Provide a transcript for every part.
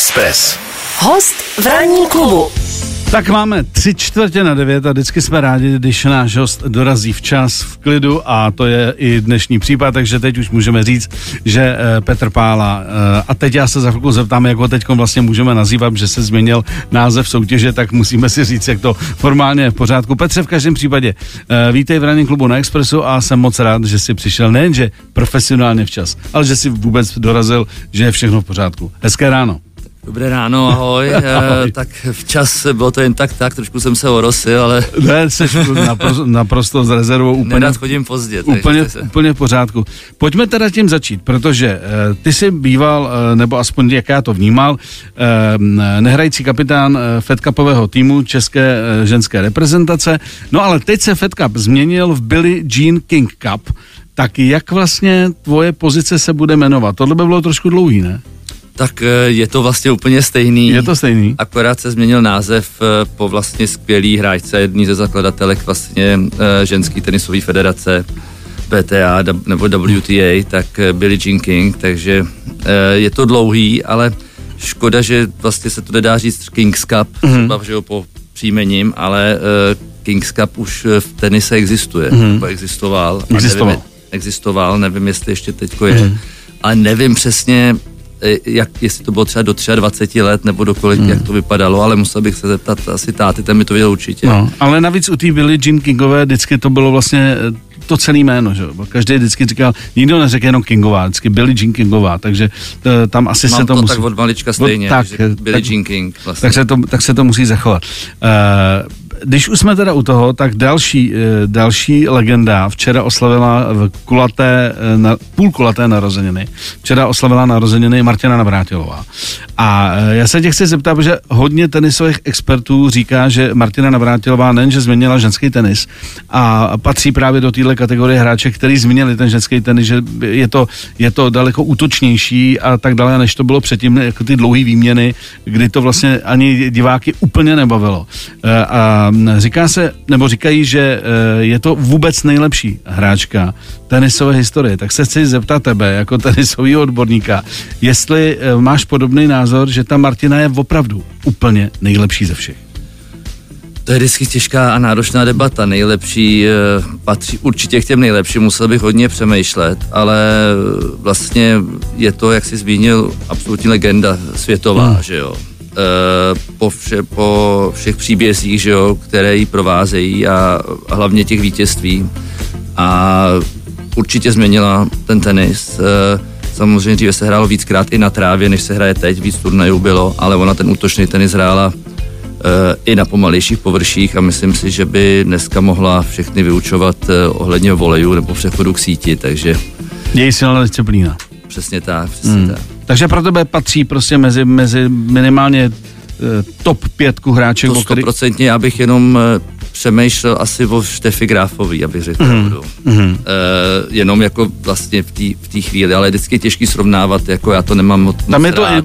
Express. Host v ranní klubu. Tak máme tři čtvrtě na devět a vždycky jsme rádi, když náš host dorazí včas, v klidu a to je i dnešní případ, takže teď už můžeme říct, že eh, Petr Pála, eh, a teď já se za chvilku zeptám, jak ho teď vlastně můžeme nazývat, že se změnil název soutěže, tak musíme si říct, jak to formálně je v pořádku. Petře, v každém případě, eh, vítej v ranním klubu na Expressu a jsem moc rád, že jsi přišel nejenže profesionálně včas, ale že jsi vůbec dorazil, že je všechno v pořádku. Hezké ráno. Dobré ráno, ahoj. ahoj. E, tak včas bylo to jen tak, tak, trošku jsem se orosil, ale... Ne, jsi naprosto, naprosto s rezervou úplně... Nerad chodím pozdě. Úplně, se... úplně v pořádku. Pojďme teda tím začít, protože e, ty jsi býval, e, nebo aspoň jak já to vnímal, e, nehrající kapitán e, Fed Cupového týmu české e, ženské reprezentace, no ale teď se Fed Cup změnil v Billie Jean King Cup, tak jak vlastně tvoje pozice se bude jmenovat? Tohle by bylo trošku dlouhý, ne? Tak eh, je to vlastně úplně stejný. Je to stejný. Akorát se změnil název eh, po vlastně skvělý hráčce, jedný ze zakladatelek vlastně eh, ženský tenisové federace PTA nebo WTA, tak Billie Jean King, takže je to dlouhý, ale škoda, že vlastně se to nedá říct Kings Cup, mm-hmm. třeba, že jo, po příjmením, ale Kings Cup už v tenise existuje, mm-hmm. existoval. Existoval. Nevím, existoval, nevím, jestli ještě teďko je, mm-hmm. ale nevím přesně, jak, jestli to bylo třeba do 23 let nebo do kolik, hmm. jak to vypadalo, ale musel bych se zeptat asi táty, ten mi to věděl určitě. No, ale navíc u té Billie Jean Kingové vždycky to bylo vlastně e, to celé jméno, že Každý vždycky říkal, nikdo neřekl jenom Kingová, vždycky Billie Jean Kingová, takže t, tam asi Mám se to, to musí... tak od malička stejně, od, tak, Billie tak, Jean King vlastně. Tak se to, tak se to musí zachovat. Uh, když už jsme teda u toho, tak další, eh, další legenda včera oslavila v kulaté, eh, na, půl kulaté narozeniny. Včera oslavila narozeniny Martina Navrátilová. A eh, já se tě chci zeptat, že hodně tenisových expertů říká, že Martina Navrátilová nejenže změnila ženský tenis a patří právě do téhle kategorie hráče, který změnili ten ženský tenis, že je to, je to daleko útočnější a tak dále, než to bylo předtím, jako ty dlouhé výměny, kdy to vlastně ani diváky úplně nebavilo. A říká se, nebo říkají, že eh, je to vůbec nejlepší hráčka tenisové historie. Tak se chci zeptat tebe, jako tenisový odborníka, jestli eh, máš podobný názor, že ta Martina je opravdu úplně nejlepší ze všech. To je vždycky těžká a náročná debata. Nejlepší e, patří určitě k těm nejlepším, musel bych hodně přemýšlet, ale vlastně je to, jak jsi zmínil, absolutní legenda světová, hmm. že jo. Eh, po, vše, po všech příbězích, že jo, které ji provázejí a, a hlavně těch vítězství. A určitě změnila ten tenis. Eh, samozřejmě dříve se hrálo víckrát i na trávě, než se hraje teď, víc turnajů bylo, ale ona ten útočný tenis hrála eh, i na pomalejších površích a myslím si, že by dneska mohla všechny vyučovat ohledně volejů nebo přechodu k síti, takže... Její silná disciplína. Přesně tak, přesně hmm. tak. Takže pro tebe patří prostě mezi, mezi minimálně uh, top pětku hráčů. To stoprocentně, který... já bych jenom uh, přemýšlel asi o Štefi Gráfovi, abych řekl mm. pravdu. Mm. Uh, jenom jako vlastně v té chvíli, ale vždycky je těžký srovnávat, jako já to nemám moc Tam je to rád,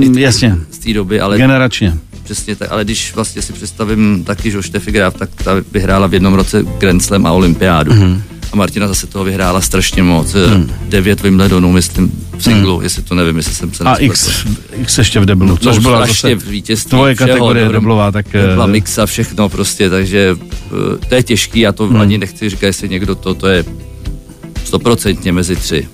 i, jasně. Z té doby, ale... Generačně. Přesně tak, ale když vlastně si představím taky, že Štefi Graf, tak ta vyhrála v jednom roce Grand Slam a olympiádu. Mm a Martina zase toho vyhrála strašně moc. Hmm. Devět Wimbledonů, myslím, v singlu, hmm. jestli to nevím, jestli jsem se A X, X ještě v deblu, no, což byla zase vítězství tvoje kategorie deblová, tak... Byla eh, mixa, všechno prostě, takže eh, to je těžký, já to hmm. ani nechci říkat, jestli někdo to, to je stoprocentně mezi tři.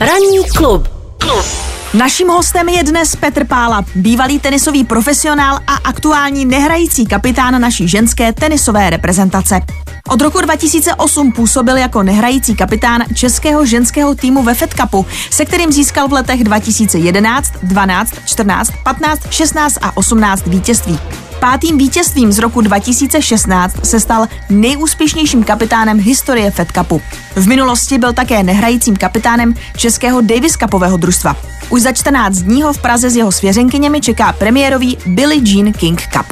Ranní klub. klub. Naším hostem je dnes Petr Pála, bývalý tenisový profesionál a aktuální nehrající kapitán naší ženské tenisové reprezentace. Od roku 2008 působil jako nehrající kapitán českého ženského týmu ve Fed Cupu, se kterým získal v letech 2011, 12, 14, 15, 16 a 18 vítězství. Pátým vítězstvím z roku 2016 se stal nejúspěšnějším kapitánem historie Fed Cupu. V minulosti byl také nehrajícím kapitánem českého Davis Cupového družstva. Už za 14 dní ho v Praze s jeho svěřenkyněmi čeká premiérový Billie Jean King Cup.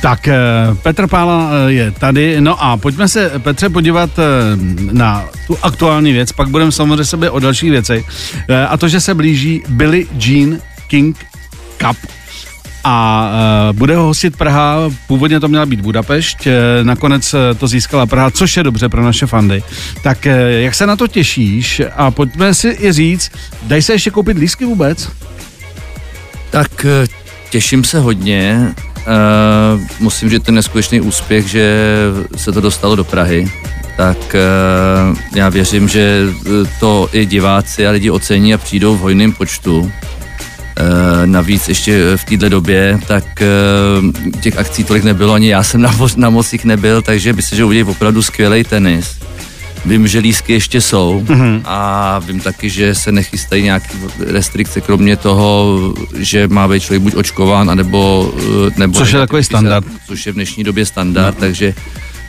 Tak eh, Petr Pála eh, je tady, no a pojďme se Petře podívat eh, na tu aktuální věc, pak budeme samozřejmě sebe o dalších věcech a to, že se blíží Billie Jean King Cup a uh, bude ho hostit Praha, původně to měla být Budapešť, uh, nakonec uh, to získala Praha, což je dobře pro naše fandy. Tak jak se na to těšíš a pojďme si i říct, dají se ještě koupit lísky vůbec? Tak eh, těším se hodně. Uh, musím říct, ten neskutečný úspěch, že se to dostalo do Prahy. Tak uh, já věřím, že to i diváci a lidi ocení a přijdou v hojném počtu. Uh, navíc ještě v této době, tak uh, těch akcí tolik nebylo, ani já jsem na, na moc jich nebyl, takže myslím, že uvidí opravdu skvělý tenis. Vím, že lísky ještě jsou mm-hmm. a vím taky, že se nechystají nějaké restrikce, kromě toho, že má být člověk buď očkován, anebo... nebo což je takový standard. Což je v dnešní době standard, no. takže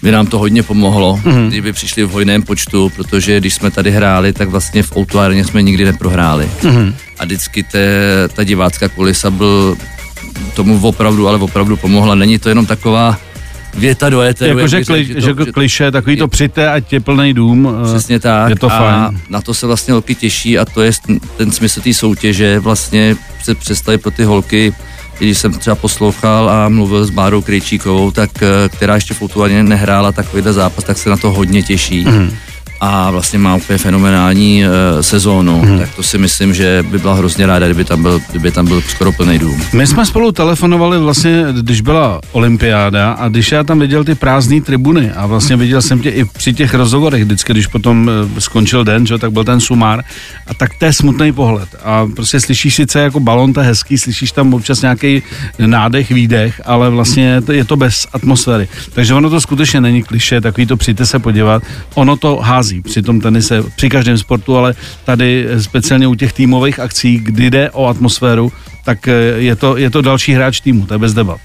by nám to hodně pomohlo, mm-hmm. kdyby přišli v hojném počtu, protože když jsme tady hráli, tak vlastně v Outuárně jsme nikdy neprohráli. Mm-hmm. A vždycky te, ta divácká kulisa byl tomu opravdu, ale opravdu pomohla. Není to jenom taková věta do éteru. Jako, že, kli, že, to, že kliše, takový to přijte, ať je plný dům. Eh, Přesně tak. Je to a fajn. na to se vlastně holky těší a to je ten smysl té soutěže, vlastně se představit pro ty holky, když jsem třeba poslouchal a mluvil s Bárou Krejčíkovou, tak, eh, která ještě v nehrála takovýhle zápas, tak se na to hodně těší. Mm a vlastně má úplně fenomenální uh, sezónu, hmm. tak to si myslím, že by byla hrozně ráda, kdyby tam byl, kdyby tam byl skoro plný dům. My jsme spolu telefonovali vlastně, když byla olympiáda a když já tam viděl ty prázdné tribuny a vlastně viděl jsem tě i při těch rozhovorech, vždycky, když potom uh, skončil den, že, tak byl ten sumár a tak to je smutný pohled a prostě slyšíš sice jako balon, to je hezký, slyšíš tam občas nějaký nádech, výdech, ale vlastně je to bez atmosféry. Takže ono to skutečně není kliše, takový to přijďte se podívat, ono to hází hází při tom tenise, při každém sportu, ale tady speciálně u těch týmových akcí, kdy jde o atmosféru, tak eh, je to, je to další hráč týmu, to je bez debat.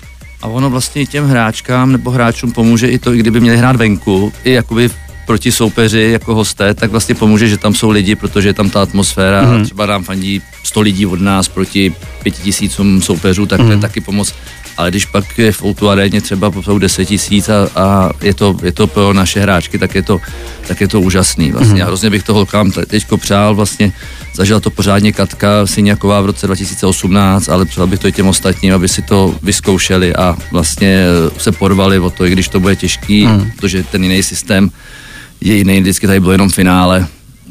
A ono vlastně těm hráčkám nebo hráčům pomůže i to, i kdyby měli hrát venku, i jakoby proti soupeři jako hosté, tak vlastně pomůže, že tam jsou lidi, protože je tam ta atmosféra mm-hmm. a třeba nám fandí 100 lidí od nás proti pěti tisícům soupeřů, tak mm-hmm. to je mhm. taky pomoc ale když pak je v Outu aréně třeba jsou 10 tisíc a, a je, to, je to pro naše hráčky, tak je to, tak je to úžasný. Vlastně. Mm-hmm. Já hrozně bych to holkám teďko přál, vlastně zažila to pořádně Katka Syňaková v roce 2018, ale přál bych to i těm ostatním, aby si to vyzkoušeli a vlastně se porvali o to, i když to bude těžký, mm. protože ten jiný systém je jiný, vždycky tady bylo jenom finále,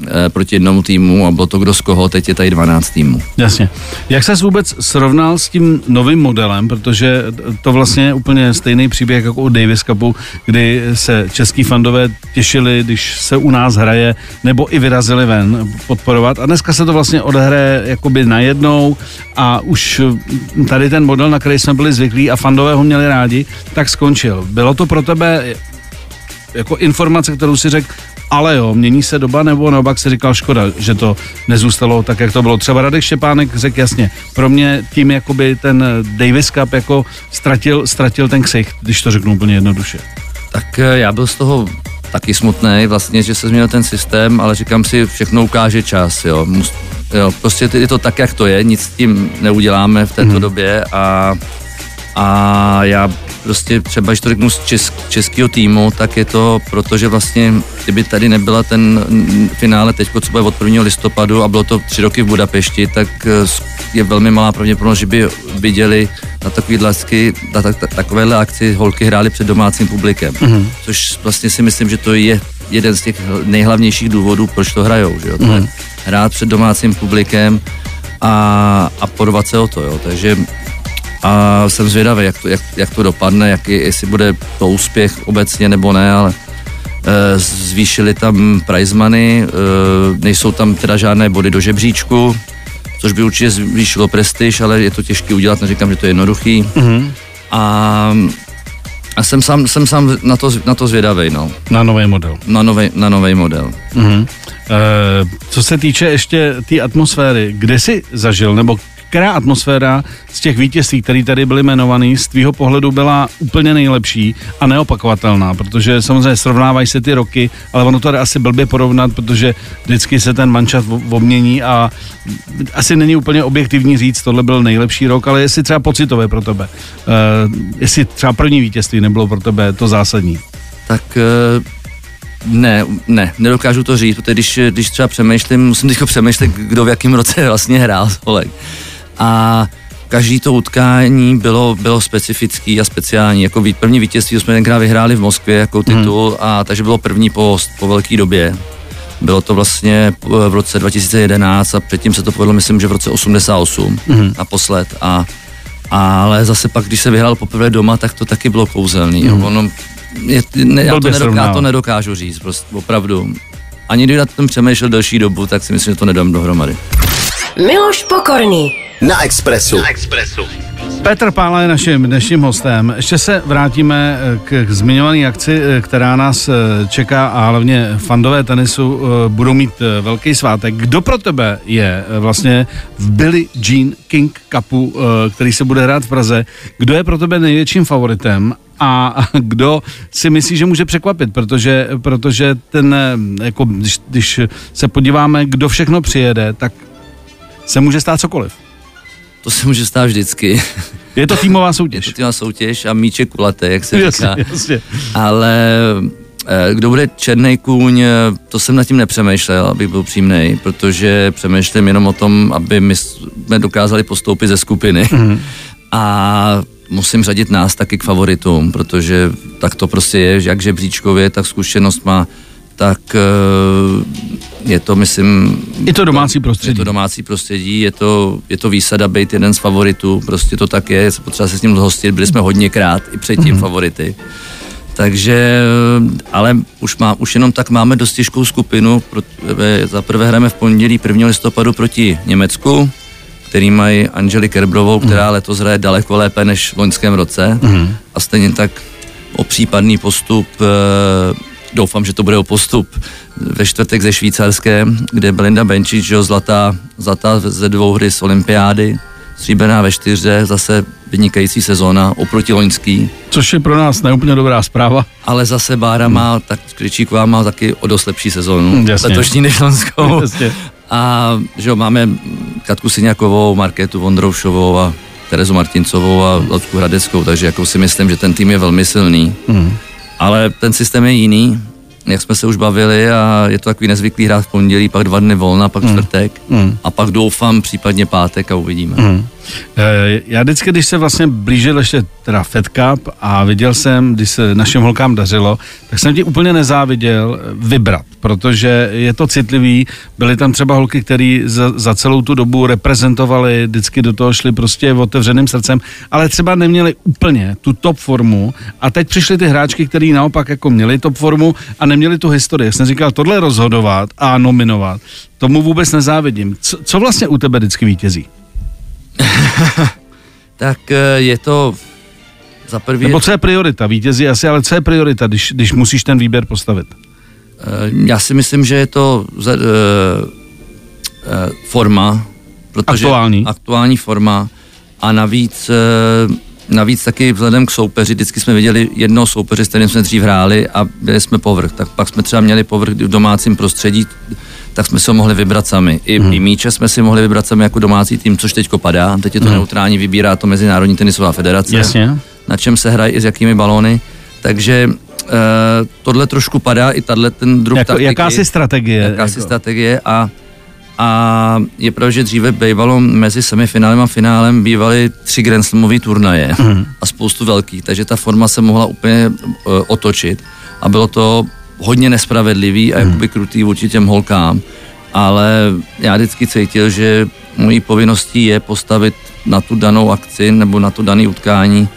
Eh, proti jednomu týmu a bylo to kdo z koho, teď je tady 12 týmů. Jasně. Jak se vůbec srovnal s tím novým modelem, protože to vlastně je úplně stejný příběh jako u Davis Cupu, kdy se český fandové těšili, když se u nás hraje, nebo i vyrazili ven podporovat a dneska se to vlastně odehraje jakoby najednou a už tady ten model, na který jsme byli zvyklí a fandové ho měli rádi, tak skončil. Bylo to pro tebe jako informace, kterou si řekl, ale jo, mění se doba, nebo naopak se říkal škoda, že to nezůstalo tak, jak to bylo. Třeba Radek Štěpánek řekl jasně, pro mě tím jakoby ten Davis Cup jako ztratil, ztratil ten ksicht, když to řeknu úplně jednoduše. Tak eh, já byl z toho taky smutný, vlastně, že se změnil ten systém, ale říkám si, všechno ukáže čas, jo. Mus, jo prostě je to tak, jak to je, nic s tím neuděláme v této mm. době a, a já prostě třeba, když to řeknu z česk, českého týmu, tak je to proto, že vlastně, kdyby tady nebyla ten finále teď, co bude od 1. listopadu a bylo to tři roky v Budapešti, tak eh, je velmi malá pravděpodobnost, že by viděli na takové lasky, na tak, takovéhle akci holky hrály před domácím publikem. Mm-hmm. Což vlastně si myslím, že to je jeden z těch nejhlavnějších důvodů, proč to hrajou. Že jo? Mm-hmm. Hrát před domácím publikem a, a porvat se o to. Jo? Takže a jsem zvědavý, jak to, jak, jak to dopadne, jak, jestli bude to úspěch obecně nebo ne, ale e, zvýšili tam prize money, e, nejsou tam teda žádné body do žebříčku, což by určitě zvýšilo prestiž, ale je to těžké udělat, neříkám, že to je jednoduchý. Mm-hmm. A a jsem sám, jsem sám na, to, na to zvědavý, no. Na nový model. Na nový na nový model. Mm-hmm. E, co se týče ještě té tý atmosféry, kde jsi zažil, nebo která atmosféra z těch vítězství, které tady byly jmenovaný, z tvýho pohledu byla úplně nejlepší a neopakovatelná, protože samozřejmě srovnávají se ty roky, ale ono to asi blbě porovnat, protože vždycky se ten mančat obmění a asi není úplně objektivní říct, tohle byl nejlepší rok, ale jestli třeba pocitové pro tebe, uh, jestli třeba první vítězství nebylo pro tebe to zásadní. Tak uh... Ne, ne, nedokážu to říct, protože když, když třeba přemýšlím, musím teď přemýšlet, kdo v jakém roce vlastně hrál spolek a každý to utkání bylo, bylo specifický a speciální. Jako první vítězství jsme tenkrát vyhráli v Moskvě jako titul, hmm. a takže bylo první po, po velké době. Bylo to vlastně v roce 2011 a předtím se to povedlo, myslím, že v roce 88 mm. naposled a ale zase pak, když se vyhrál poprvé doma, tak to taky bylo kouzelný. Mm. Ono, je, ne, já, to nedokážu, já to nedokážu říct, prostě opravdu. Ani když na tom přemýšlel delší dobu, tak si myslím, že to nedám dohromady. Miloš Pokorný. Na Expressu. Na Expressu. Petr Pála je naším dnešním hostem. Ještě se vrátíme eh, k, k zmiňované akci, eh, která nás eh, čeká a hlavně fandové tenisu budou mít velký svátek. Kdo pro tebe je vlastně v Billie Jean King Cupu, který se bude hrát v Praze? Kdo je pro tebe největším favoritem a kdo si myslí, že může překvapit, protože, protože ten, jako, když, když se podíváme, kdo všechno přijede, tak se může stát cokoliv. To se může stát vždycky. Je to týmová soutěž. Je to týmová soutěž a míče kulaté, jak se jasně, říká. Jasně. Ale eh, kdo bude černý kůň, eh, to jsem nad tím nepřemýšlel, abych byl přímý, protože přemýšlím jenom o tom, aby my jsme dokázali postoupit ze skupiny. Mm-hmm. A musím řadit nás taky k favoritům, protože tak to prostě je, jak žebříčkově, tak zkušenost má tak eh, je to, myslím... Je to domácí prostředí. Je to domácí prostředí, je to, je to výsada být jeden z favoritů, prostě to tak je, potřeba se s ním zhostit, byli jsme hodněkrát i předtím mm-hmm. favority. Takže, ale už, má, už jenom tak máme dost těžkou skupinu. Za prvé hrajeme v pondělí 1. listopadu proti Německu, který mají Angeli Kerbrovou, která mm. letos hraje daleko lépe než v loňském roce. Mm. A stejně tak o případný postup eh, doufám, že to bude o postup ve čtvrtek ze Švýcarské, kde Belinda Benčič, že zlatá, zlatá ze dvou hry z olympiády, stříbená ve čtyřce, zase vynikající sezóna oproti loňský. Což je pro nás neúplně dobrá zpráva. Ale zase Bára hmm. má, tak Kričíková má taky o dost lepší sezónu, Jasně. letošní než loňskou. Jasně. A že jo, máme Katku Syňakovou, Markétu Vondroušovou a Terezu Martincovou a Lotku Hradeckou, takže jako si myslím, že ten tým je velmi silný. Hmm ale ten systém je jiný, jak jsme se už bavili a je to takový nezvyklý hrát v pondělí, pak dva dny volna, pak mm. čtvrtek mm. a pak doufám případně pátek a uvidíme. Mm. Já vždycky, když se vlastně blížil ještě teda Fed Cup a viděl jsem, když se našim holkám dařilo, tak jsem ti úplně nezáviděl vybrat, protože je to citlivý. Byly tam třeba holky, které za, za celou tu dobu reprezentovali, vždycky do toho šli prostě otevřeným srdcem, ale třeba neměli úplně tu top formu a teď přišly ty hráčky, které naopak jako měli top formu a neměli tu historii. Já jsem říkal, tohle rozhodovat a nominovat, tomu vůbec nezávidím. Co, co vlastně u tebe vždycky vítězí? tak eh, je to za prvý... Nebo co je priorita? Vítězí asi, ale co je priorita, když, když musíš ten výběr postavit? Eh, já si myslím, že je to uh, uh, forma. Protože aktuální. Aktuální forma a navíc uh, Navíc taky vzhledem k soupeři, vždycky jsme viděli jednoho soupeře, s kterým jsme dřív hráli a byli jsme povrch. Tak pak jsme třeba měli povrch v domácím prostředí, tak jsme si ho mohli vybrat sami. I, hmm. I míče jsme si mohli vybrat sami jako domácí tým, což teď padá. Teď je to hmm. neutrální, vybírá to Mezinárodní tenisová federace. Jasně. Na čem se hraje i s jakými balóny. Takže uh, tohle trošku padá, i tahle ten druh jako, taktiky. Jakási strategie. Jakási jako. strategie a a je pravda, že dříve bývalo mezi semifinálem a finálem bývaly tři Grand Slamové turnaje mm. a spoustu velkých, takže ta forma se mohla úplně uh, otočit a bylo to hodně nespravedlivý a mm. jakoby krutý vůči těm holkám, ale já vždycky cítil, že mojí povinností je postavit na tu danou akci nebo na to dané utkání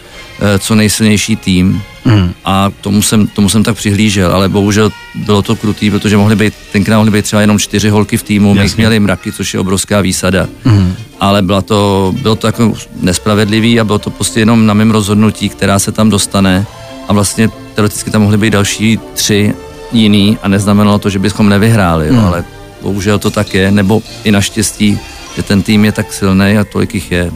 co nejsilnější tým Mm. A tomu jsem, tomu jsem tak přihlížel, ale bohužel bylo to krutý, protože mohly být, tenkrát mohly být třeba jenom čtyři holky v týmu, my jsme měli mraky, což je obrovská výsada. Mm. Ale byla to, bylo to jako nespravedlivý a bylo to prostě jenom na mém rozhodnutí, která se tam dostane a vlastně teoreticky tam mohly být další tři jiný a neznamenalo to, že bychom nevyhráli, mm. jo, ale bohužel to tak je, nebo i naštěstí, že ten tým je tak silný a tolik jich je.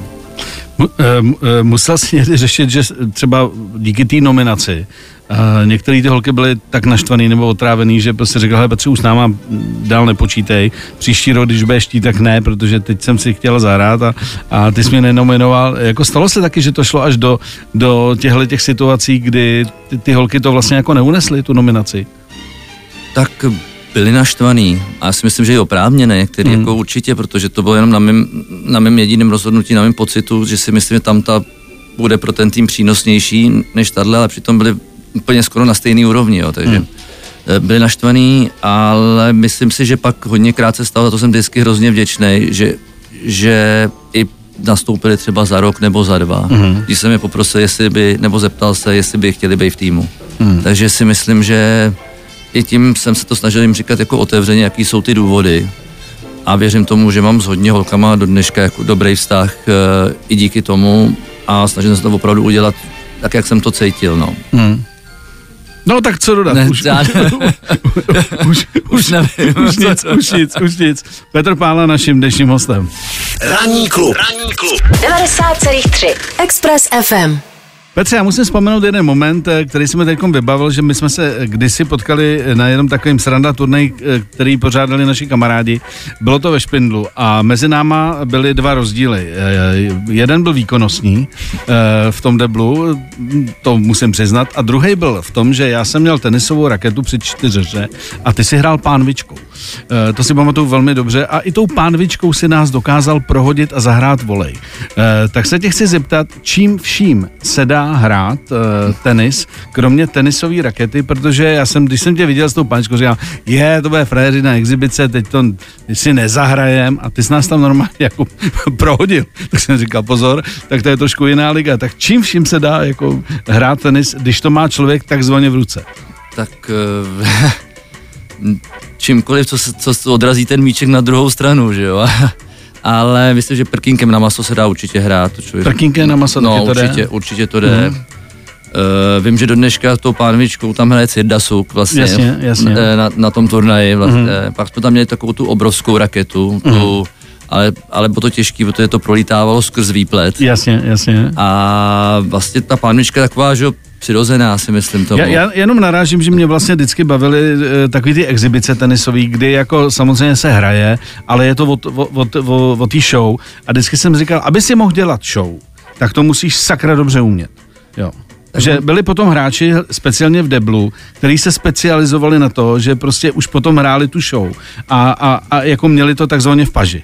Eh, eh, musel si někdy řešit, že třeba díky té nominaci Uh, některé ty holky byly tak naštvaný nebo otrávený, že prostě řekl, hele Petře, už s náma dál nepočítej, příští rok, když budeš tak ne, protože teď jsem si chtěla zahrát a, a ty jsi mě nenominoval. Jako stalo se taky, že to šlo až do, do těchto těch situací, kdy ty, ty holky to vlastně jako neunesly, tu nominaci? Tak byli naštvaný a já si myslím, že i oprávněné, některý hmm. jako určitě, protože to bylo jenom na mém, na mém jediném rozhodnutí, na mém pocitu, že si myslím, že tam ta bude pro ten tým přínosnější než tahle, ale přitom byli úplně skoro na stejné úrovni, jo, takže eh, byli naštvaný, ale myslím si, že pak hodněkrát se stalo, a to jsem vždycky hrozně vděčný, že, že i nastoupili třeba za rok nebo za dva. Mm-hmm. Když jsem je poprosil, jestli by, nebo zeptal se, jestli by chtěli být v týmu. Mm. Takže si myslím, že i tím jsem se to snažil jim říkat jako otevřeně, jaký jsou ty důvody. A věřím tomu, že mám s hodně holkama do dneška jako dobrý vztah e, i díky tomu a snažím se to opravdu udělat tak, jak jsem to cítil. No. Mm. No tak co dodat? Ne, už, já, už, už, už, nevím. Už nic, už nic, už nic. Petr Pála naším dnešním hostem. Ranní klub. Ranní klub. 90,3. Express FM. Petře, já musím vzpomenout jeden moment, eh, který jsme teď vybavil, že my jsme se kdysi potkali na jednom takovém sranda turnej, eh, který pořádali naši kamarádi. Bylo to ve Špindlu a mezi náma byly dva rozdíly. Eh, jeden byl výkonnostní v tom deblu, to musím přiznat, a druhý byl v tom, že já jsem měl tenisovou raketu při čtyřeře a ty si hrál pánvičkou. To si pamatuju velmi dobře a i tou pánvičkou si nás dokázal prohodit a zahrát volej. Tak se tě chci zeptat, čím vším se dá hrát uh, tenis, kromě tenisové rakety, protože já jsem, když jsem tě viděl s tou pančkou, říkal, je, to bude frajeřina exibice, teď to si nezahrajem a ty jsi nás tam normálně jako prohodil. Tak jsem říkal, pozor, tak to je trošku jiná liga. Tak čím vším se dá jako hrát tenis, když to má člověk takzvaně v ruce? Tak uh, čímkoliv, co, co, co odrazí ten míček na druhou stranu, že jo? ale myslím, že prkínkem na maso se dá určitě hrát. Člověk... Prkínkem na maso no, to určitě, jde? určitě to jde. Mm. Uh, vím, že do dneška tou pánvičkou tam hraje Cirdasuk vlastně jasně, jasně. Eh, na, na tom turnaji. Vlastně. Mm. Pak jsme tam měli takovou tu obrovskou raketu, mm. tu, ale, ale bylo to těžké, protože to prolítávalo skrz výplet. Jasně, jasně. A vlastně ta pánvička taková, že přirozená, si myslím tomu. Já, já jenom narážím, že mě vlastně vždycky bavily e, takový ty exibice tenisový, kdy jako samozřejmě se hraje, ale je to o té show. A vždycky jsem říkal, aby si mohl dělat show, tak to musíš sakra dobře umět. Jo. Že byli potom hráči speciálně v deblu, kteří se specializovali na to, že prostě už potom hráli tu show a, a, a jako měli to takzvaně v paži.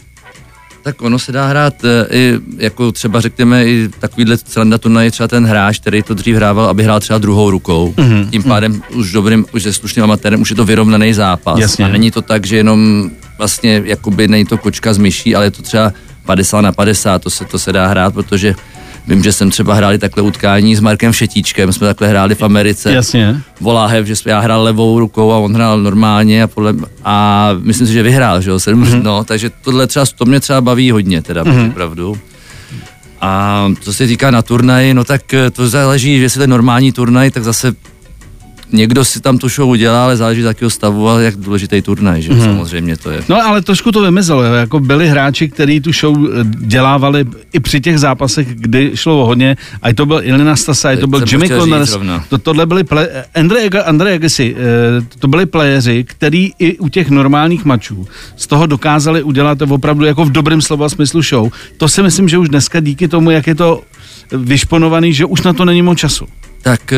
Tak ono se dá hrát e, i, jako třeba řekněme, i takovýhle sranda turnaj, třeba ten hráč, který to dřív hrával, aby hrál třeba druhou rukou. Mm-hmm. Tím pádem mm. už dobrým, už se slušným amatérem, už je to vyrovnaný zápas. Jasně. A není to tak, že jenom vlastně, jakoby není to kočka z myší, ale je to třeba 50 na 50, to se, to se dá hrát, protože Vím, že jsem třeba hráli takhle utkání s Markem Všetíčkem, jsme takhle hráli v Americe. Jasně. Voláhev, že já hrál levou rukou a on hrál normálně a, podle, a myslím si, že vyhrál, že jo, mm-hmm. no, takže tohle třeba, to mě třeba baví hodně, teda, mm-hmm. pravdu. A co se týká na turnaji, no tak to záleží, jestli to je normální turnaj, tak zase někdo si tam tu show udělá, ale záleží z jakého stavu a jak důležitý turnaj, že hmm. samozřejmě to je. No ale trošku to vymezelo, jako byli hráči, kteří tu show eh, dělávali i při těch zápasech, kdy šlo o hodně, a to byl Ilina Stasa, a to byl Jimmy Connors, to, tohle byli play, Andre, Andre Agassi, eh, to byli playeři, který i u těch normálních mačů z toho dokázali udělat opravdu jako v dobrém slova smyslu show. To si myslím, že už dneska díky tomu, jak je to vyšponovaný, že už na to není moc času. Tak eh,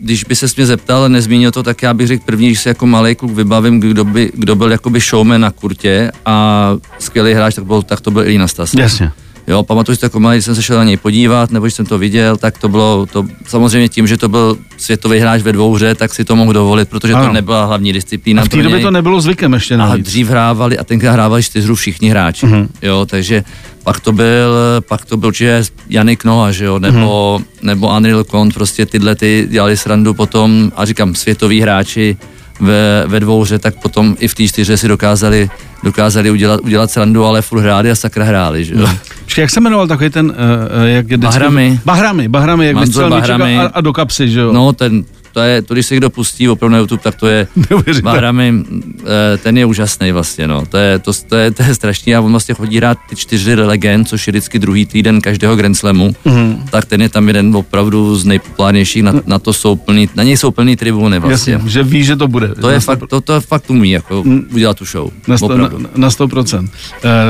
když by se mě zeptal, nezmínil to, tak já bych řekl první, když se jako malý kluk vybavím, kdo, by, kdo byl jakoby showman na kurtě a skvělý hráč, tak, byl, tak to byl Ilina Stas. Jasně. Jo, pamatuju si to jako malý, když jsem se šel na něj podívat, nebo když jsem to viděl, tak to bylo, to, samozřejmě tím, že to byl světový hráč ve dvou hře, tak si to mohl dovolit, protože ano. to nebyla hlavní disciplína. A v té době to nebylo zvykem ještě navíc. A dřív hrávali, a tenkrát hrávali čtyřhru všichni hráči, uh-huh. jo, takže pak to byl, pak to byl určitě Janik Noa, že jo, nebo, uh-huh. nebo Unreal Con, prostě tyhle ty dělali srandu potom, a říkám, světoví hráči, ve, ve dvouře, tak potom i v té čtyře si dokázali, dokázali udělat, udělat srandu, ale furt hráli a sakra hráli, že jo. Hmm. jak se jmenoval takový ten, uh, jak je Bahrami. Bahrami, Bahrami, jak Manzor Bahrami. A, a, do kapsy, že jo. No, ten, to je, to když se kdo pustí opravdu na YouTube, tak to je Bahrami, eh, ten je úžasný vlastně, no. To je, to, to, je, to je strašný a on vlastně chodí hrát ty čtyři legend, což je vždycky druhý týden každého Grand Slamu, mm-hmm. tak ten je tam jeden opravdu z nejpopulárnějších, na, na to jsou plný, na něj jsou plný tribuny vlastně. Jasně, že ví, že to bude. To je fakt, to, to fakt umí, jako mm. udělat tu show. Na, sto, na, na 100%.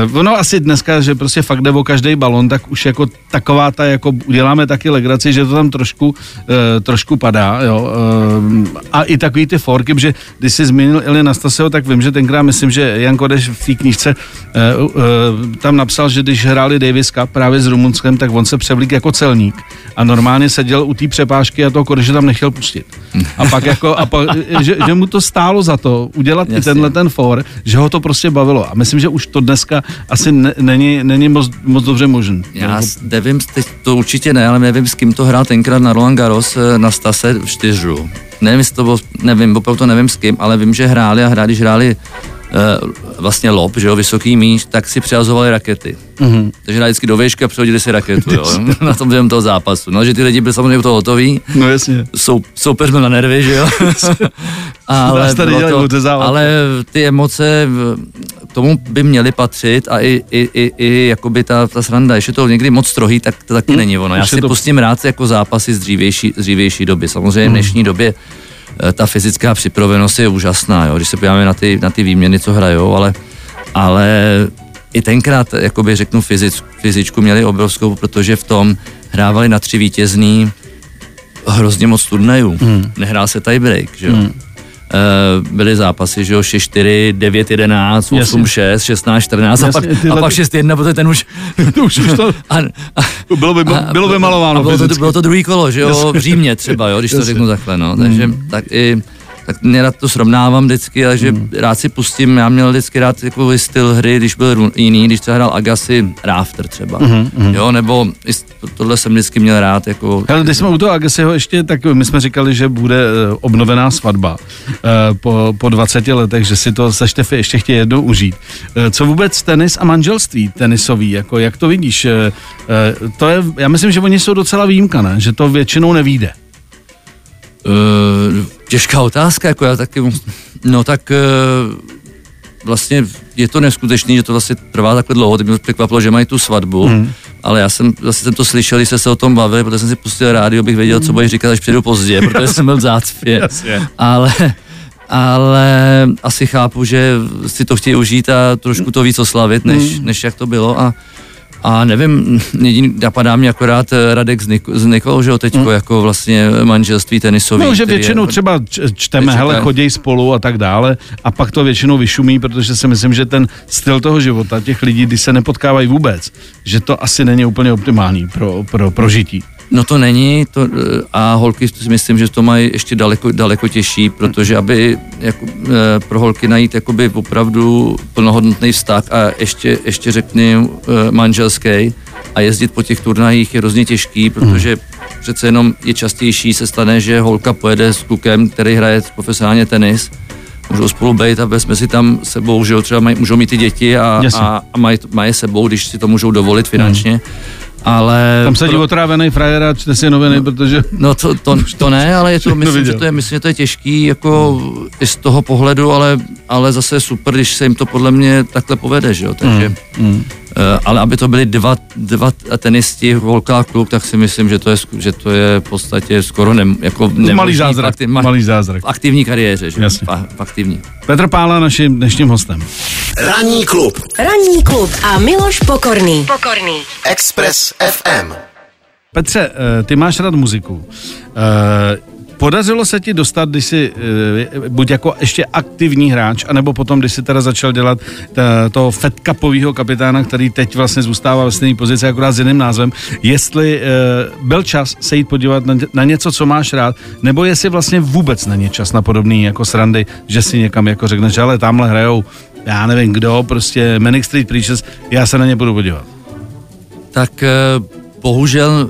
Uh, ono asi dneska, že prostě fakt jde o každý balon, tak už jako taková ta, jako uděláme taky legraci, že to tam trošku, uh, trošku padá, jo, a i takový ty forky, že když jsi zmínil Ili Nastaseho, tak vím, že tenkrát myslím, že Jan Kodeš v té knížce uh, uh, tam napsal, že když hráli Davis Cup právě s Rumunskem, tak on se převlík jako celník a normálně seděl u té přepážky a toho Kodeše tam nechtěl pustit. A pak jako, a pak, že, že, mu to stálo za to udělat Jasně. i tenhle ten for, že ho to prostě bavilo. A myslím, že už to dneska asi ne, není, není moc, moc dobře možné. Já nevím, teď to určitě ne, ale nevím, s kým to hrál tenkrát na Roland Garros eh, na Stase čtyřu. Nevím, jestli to bylo, nevím, opravdu to nevím s kým, ale vím, že hráli a hráli, když hráli uh, vlastně lob, že jo, vysoký míč, tak si přihazovali rakety. Mm-hmm. Takže hráli vždycky do výšky a přehodili si raketu, jo, na tom během toho zápasu. No, že ty lidi byli samozřejmě toho hotoví. No jasně. Sou, soupeř byl na nervy, že jo. ale, to, ale ty emoce tomu by měly patřit a i, i, i, i jakoby ta, ta sranda, ještě to někdy moc strohý, tak to taky hmm. není ono. Já si to... pustím rád jako zápasy z dřívější, z dřívější doby. Samozřejmě v dnešní době eh, ta fyzická připravenost je úžasná, jo, když se podíváme na ty, na ty výměny, co hrajou, ale, ale i tenkrát, jakoby řeknu, fyzic, fyzičku měli obrovskou, protože v tom hrávali na tři vítězný hrozně moc turnajů. Hmm. Nehrál se tiebreak, že jo. Hmm. Uh, byly zápasy, že jo, 6-4, 9-11, 8-6, 16-14 a pak, a pak 6-1, protože ten už... už, už to... a, a, bylo, by, bylo by malováno a bylo to, bylo to druhý kolo, že jo, v Římě třeba, jo, když to řeknu takhle, no, takže hmm. tak i tak nerad to srovnávám vždycky, ale že hmm. rád si pustím, já měl vždycky rád jako styl hry, když byl jiný, když se hrál Agassi Rafter třeba, hmm, hmm. jo, nebo tohle jsem vždycky měl rád. Jako... Hele, když jsme u toho Agassiho ještě, tak my jsme říkali, že bude eh, obnovená svatba uh, po, po 20 letech, že si to se Štefy ještě chtějí jednou užít. Uh, co vůbec tenis a manželství tenisový, jako jak to vidíš? To je, já myslím, že oni jsou docela výjimka, ne? že to většinou nevíde. Uh, těžká otázka, jako já taky, no tak uh, vlastně je to neskutečný, že to vlastně trvá takhle dlouho, teď mě překvapilo, že mají tu svatbu, mm. ale já jsem, vlastně jsem to slyšel, když se, se o tom bavili, protože jsem si pustil rádio, abych věděl, co budeš říkat, až přijdu pozdě, protože jsem byl v zácpě, ale ale asi chápu, že si to chtějí užít a trošku to víc oslavit, než, mm. než jak to bylo a a nevím, jediný, napadá mě akorát eh, Radek z, Nik- z Nikolou, že jo, teďko hmm. jako vlastně manželství tenisový. No, že většinou je, třeba čteme, hele, chodí spolu a tak dále a pak to většinou vyšumí, protože si myslím, že ten styl toho života těch lidí, když se nepotkávají vůbec, že to asi není úplně optimální pro, pro, pro žití. No to není to, eh, a holky si myslím, že to mají ještě daleko, daleko těžší, protože aby jako, pro holky najít jakoby opravdu plnohodnotný vztah a ještě, ještě řekni eh, manželský a jezdit po těch turnajích je hrozně těžký, protože přece jenom je častější se stane, že holka pojede s klukem, který hraje profesionálně tenis, můžou spolu být a jsme si tam sebou, že jo, třeba maj, můžou mít ty děti a, a, a mají, mají sebou, když si to můžou dovolit finančně. Hmm ale... Tam sedí pro... otrávený frajer a čte si noviny, no, protože... No to, to, to ne, ale je to, myslím, že to je, myslím, že to je těžký jako i z toho pohledu, ale, ale zase super, když se jim to podle mě takhle povede, že jo, takže... Mm, mm. Eh, ale aby to byly dva, dva tenisti, holka a kluk, tak si myslím, že to je, že to je v podstatě skoro ne, jako malý zázrak, aktiv, ma, malý zázrak. V aktivní kariéře, že? Jasně. V, v aktivní. Petr Pála naším dnešním hostem. Ranní klub. Ranní klub a Miloš Pokorný. Pokorný. Express FM. Petře, eh, ty máš rád muziku. Eh, Podařilo se ti dostat, když jsi uh, buď jako ještě aktivní hráč, anebo potom, když jsi teda začal dělat toho Fed Cupového kapitána, který teď vlastně zůstává ve stejné pozici, akorát s jiným názvem, jestli uh, byl čas se jít podívat na, na něco, co máš rád, nebo jestli vlastně vůbec není čas na podobný jako srandy, že si někam jako řekneš, ale tamhle hrajou, já nevím kdo, prostě Manic Street Preachers, já se na ně budu podívat. Tak uh, bohužel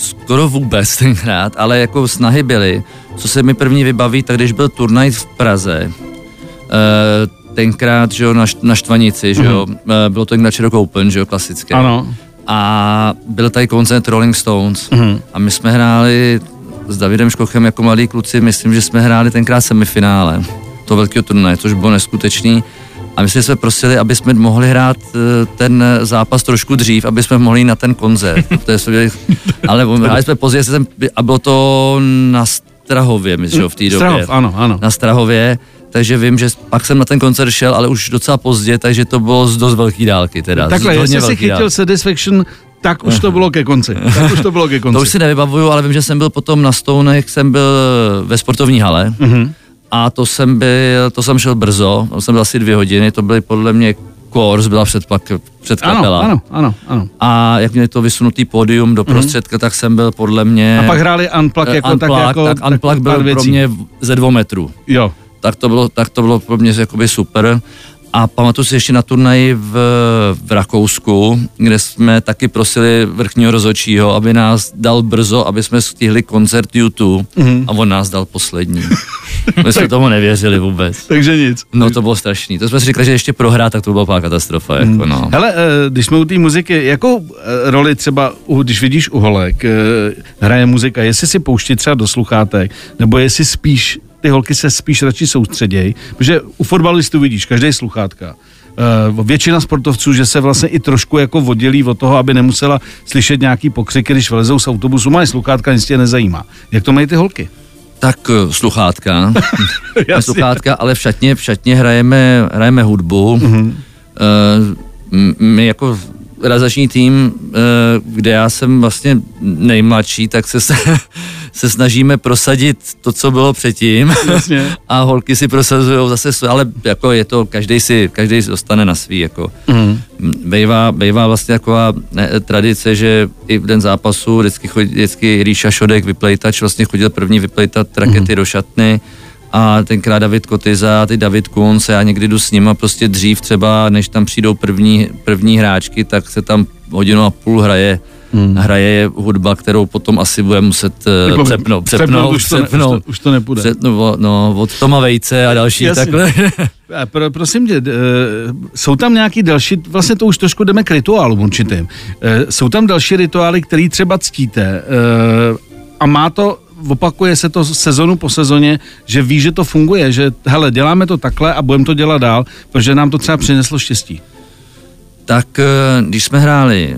skoro vůbec tenkrát, ale jako snahy byly. Co se mi první vybaví, tak když byl turnaj v Praze, uh, tenkrát, že jo, na, na Štvanici, že jo, mm-hmm. bylo to na Cherokee Open, že jo, klasické. Ano. A byl tady koncert Rolling Stones mm-hmm. a my jsme hráli s Davidem Škochem jako mladí kluci, myslím, že jsme hráli tenkrát semifinále to velkého turnaje, což bylo neskutečný. A my jsme prosili, aby jsme mohli hrát eh, ten zápas trošku dřív, aby jsme mohli na ten koncert. ale hráli jsme později a bylo to na Strahově, myslím, v té době. Strahov, ano, ano. Na Strahově, takže vím, že pak jsem na ten koncert šel, ale už docela pozdě, takže to bylo z dost velký dálky teda. Takhle, jestli si chytil dálky. Satisfaction tak už to bylo ke konci. Tak už to bylo ke konci. to už si nevybavuju, ale vím, že jsem byl potom na Stounech, jsem byl ve sportovní hale. Mm-hmm. A to jsem byl, to jsem šel brzo, to jsem byl asi dvě hodiny, to byly podle mě Kors byla před, před kapela. Ano, ano, ano. A jak měli to vysunutý pódium do mhm. prostředka, mm-hmm. tak jsem byl podle mě... A pak hráli Unplug jako unplug, tak jako... Tak Unplug byl pro mě ze dvou metrů. Jo. Tak to bylo, tak to bylo pro mě jakoby super. A pamatuju si ještě na turnaji v, v Rakousku, kde jsme taky prosili vrchního rozočího, aby nás dal brzo, aby jsme stihli koncert YouTube mm-hmm. a on nás dal poslední. My jsme tomu nevěřili vůbec. Takže nic. No to bylo strašný. To jsme si řekli, že ještě prohrát, tak to byla pár katastrofa. Jako, mm. no. Hele, eh, když jsme u té muziky, jakou eh, roli třeba, když vidíš u holek, eh, hraje muzika, jestli si pouští třeba do sluchátek, nebo jestli spíš ty holky se spíš radši soustředějí, protože u fotbalistů vidíš, každý sluchátka. Uh, většina sportovců, že se vlastně i trošku jako oddělí od toho, aby nemusela slyšet nějaký pokřiky, když vlezou z autobusu, mají sluchátka, nic tě nezajímá. Jak to mají ty holky? Tak uh, sluchátka, sluchátka, ale v šatně, v šatně hrajeme, hrajeme hudbu. Uh-huh. Uh, my jako realizační tým, kde já jsem vlastně nejmladší, tak se, se snažíme prosadit to, co bylo předtím Jasně. a holky si prosazují zase, ale jako je to, každý si, každý dostane na svý, jako. Mm. Bejvá, bejvá vlastně taková ne, tradice, že i v den zápasu vždycky, chodí, vždycky Ríša Šodek, vyplejtač, vlastně chodil první vyplejtat rakety mm. do šatny, a tenkrát David Kotyza, ty David Kunz, já někdy jdu s nima prostě dřív třeba, než tam přijdou první, první hráčky, tak se tam hodinu a půl hraje hmm. hraje hudba, kterou potom asi bude muset uh, přepnout, přepnout, už, to ne, už, to, už to nepůjde. Přepnout, no, od Toma Vejce a další Jasně. takhle. Pro, prosím tě, uh, jsou tam nějaký další, vlastně to už trošku jdeme k rituálům určitým. Uh, jsou tam další rituály, které třeba ctíte uh, a má to opakuje se to sezonu po sezóně, že ví, že to funguje, že hele, děláme to takhle a budeme to dělat dál, protože nám to třeba přineslo štěstí. Tak když jsme hráli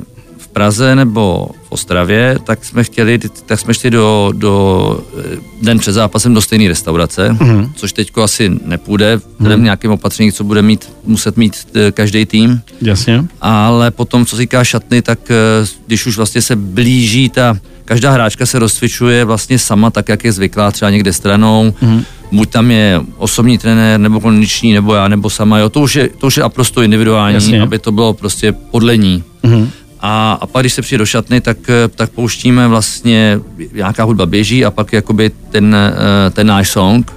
Praze nebo v Ostravě, tak jsme chtěli, tak jsme šli do, do eh, den před zápasem do stejné restaurace, mm-hmm. což teďko asi nepůjde, vzhledem mm-hmm. nějakým opatření, co bude mít, muset mít eh, každý tým. Jasně. Ale potom, co týká šatny, tak eh, když už vlastně se blíží ta, každá hráčka se rozcvičuje vlastně sama tak, jak je zvyklá, třeba někde stranou, mm-hmm. buď tam je osobní trenér, nebo kondiční, nebo já, nebo sama, jo, to už je, to už je naprosto individuální, Jasně. aby to bylo prostě podle ní. Mm-hmm. A, a pak, když se přijde do šatny, tak, eh, tak pouštíme vlastně, nějaká hudba běží a pak jakoby ten, eh, ten náš song.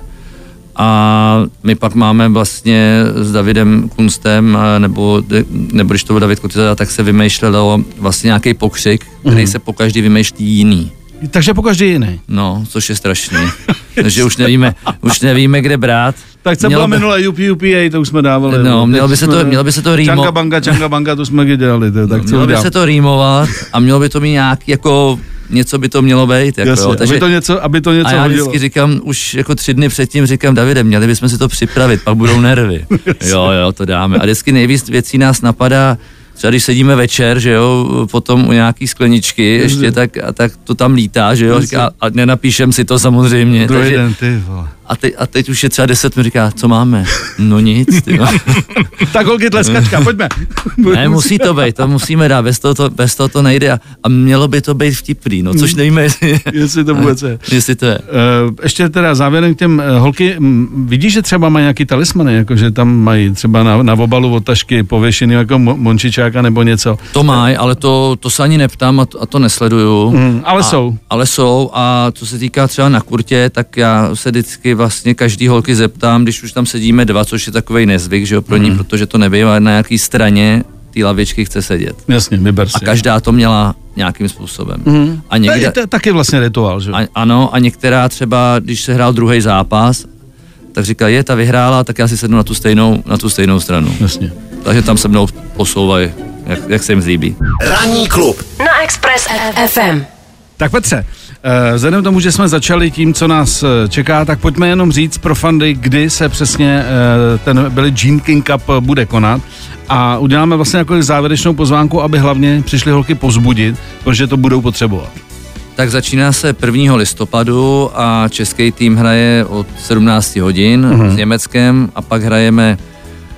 A my pak máme vlastně s Davidem Kunstem, eh, nebo, nebo když to byl David Kutiza, tak se vymýšlelo vlastně nějaký pokřik, který mm. se po každý vymýšlí jiný. Takže po každý jiný. No, což je strašný. Takže už nevíme, už nevíme, kde brát. Tak co bylo minule UPUPA, to už jsme dávali. No, mělo by, se to, mělo by se to rýmovat. Čanga banga, čanga banga, to jsme dělali. To, tak no, mělo by se to rýmovat a mělo by to mít nějaký jako něco by to mělo být. Jako, Jasně, takže, aby to něco, aby to něco A já hodilo. vždycky říkám, už jako tři dny předtím říkám, Davide, měli bychom si to připravit, pak budou nervy. jo, jo, to dáme. A vždycky nejvíc věcí nás napadá, třeba když sedíme večer, že jo, potom u nějaký skleničky ještě, tak, a tak to tam lítá, že jo, říká, a nenapíšem si to samozřejmě. Druhý takže, den, ty vole. A, teď, a teď už je třeba 10 mi říká, co máme? No nic. Ty tak holky tleskačka, pojďme. ne, musí to být, to musíme dát, bez toho to, bez toho to nejde a, a mělo by to být vtipný, no což nevíme, jestli, jestli to vůbec je. Jestli to je. Uh, ještě teda závěrem k těm uh, holky, m, vidíš, že třeba mají nějaký talismany, jako že tam mají třeba na, na obalu od tašky pověšený jako mončičáka nebo něco? To mají, ale to, to se ani neptám a to, a to nesleduju. Mm, ale a, jsou. Ale jsou a co se týká třeba na kurtě, tak já se vždycky vlastně každý holky zeptám, když už tam sedíme dva, což je takový nezvyk, že jo, pro ní, mm. protože to nebývá na nějaký straně té lavičky chce sedět. Jasně, vyber si. A každá to měla nějakým způsobem. Mm. A někde, to je taky vlastně rituál, že? A, ano, a některá třeba, když se hrál druhý zápas, tak říká, je, ta vyhrála, tak já si sednu na tu stejnou, na tu stejnou stranu. Jasně. Takže tam se mnou posouvají, jak, jak se jim zlíbí. Ranní klub na Express FM. Tak Petře, Eh, vzhledem tomu, že jsme začali tím, co nás eh, čeká, tak pojďme jenom říct pro fandy, kdy se přesně eh, ten byli Jean King Cup bude konat a uděláme vlastně jako závěrečnou pozvánku, aby hlavně přišly holky pozbudit, protože to budou potřebovat. Tak začíná se 1. listopadu a český tým hraje od 17 hodin uh-huh. s Německem a pak hrajeme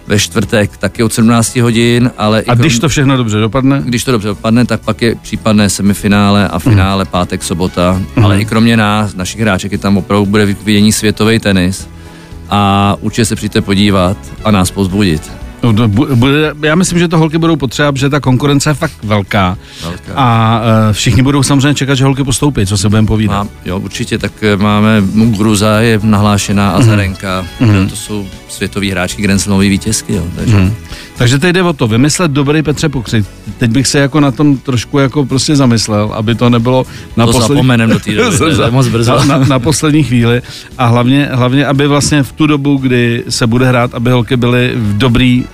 ve čtvrtek taky od 17 hodin, ale... A když to všechno dobře dopadne? Když to dobře dopadne, tak pak je případné semifinále a finále mm. pátek, sobota, mm. ale i kromě nás, našich hráček, je tam opravdu bude vidění světový tenis a určitě se přijďte podívat a nás pozbudit. No, bude, já myslím, že to holky budou potřeba, protože ta konkurence je fakt velká. velká. A uh, všichni budou samozřejmě čekat, že holky postoupí, co se budeme povídat. Má, jo, určitě, tak e, máme Gruza je nahlášená. Azarenka, mm-hmm. to jsou světoví hráčky, Grand Slamový vítězky, jo, takže... Mm-hmm. Takže teď jde o to, vymyslet dobrý Petře Pokřit. Teď bych se jako na tom trošku jako prostě zamyslel, aby to nebylo na to poslední... do té doby, moc brzo. Na, na, na, poslední chvíli a hlavně, hlavně, aby vlastně v tu dobu, kdy se bude hrát, aby holky byly v dobrý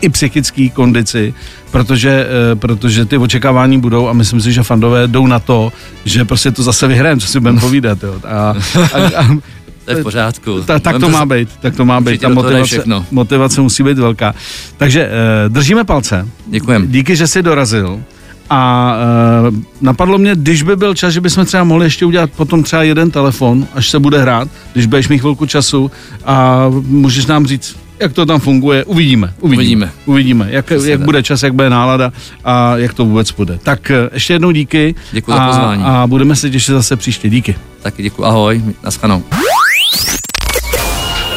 i psychické kondici, protože, eh, protože ty očekávání budou a myslím si, že fandové jdou na to, že prostě to zase vyhrajeme, co si budeme povídat. Jo. A, a, a, to je v pořádku. Ta, tak to má být, tak to má být. Ta motivace, motivace musí být velká. Takže uh, držíme palce. Děkujem. Díky, že jsi dorazil. A uh, napadlo mě, když by byl čas, že bychom třeba mohli ještě udělat potom třeba jeden telefon, až se bude hrát, když budeš mít chvilku času a můžeš nám říct, jak to tam funguje, uvidíme. Uvidíme. Uvidíme, uvidíme jak, jak bude čas, jak bude nálada a jak to vůbec bude. Tak eh, ještě jednou díky. Děkuji za pozvání. A budeme se těšit zase příště. Díky. Taky děkuji. Ahoj. Naschledanou.